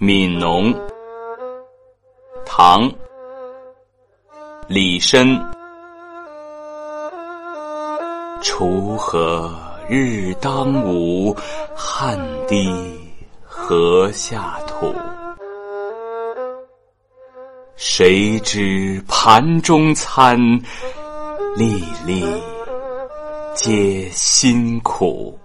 悯农。唐。李绅。锄禾日当午汗滴禾下土。谁知盘中餐粒粒皆辛苦。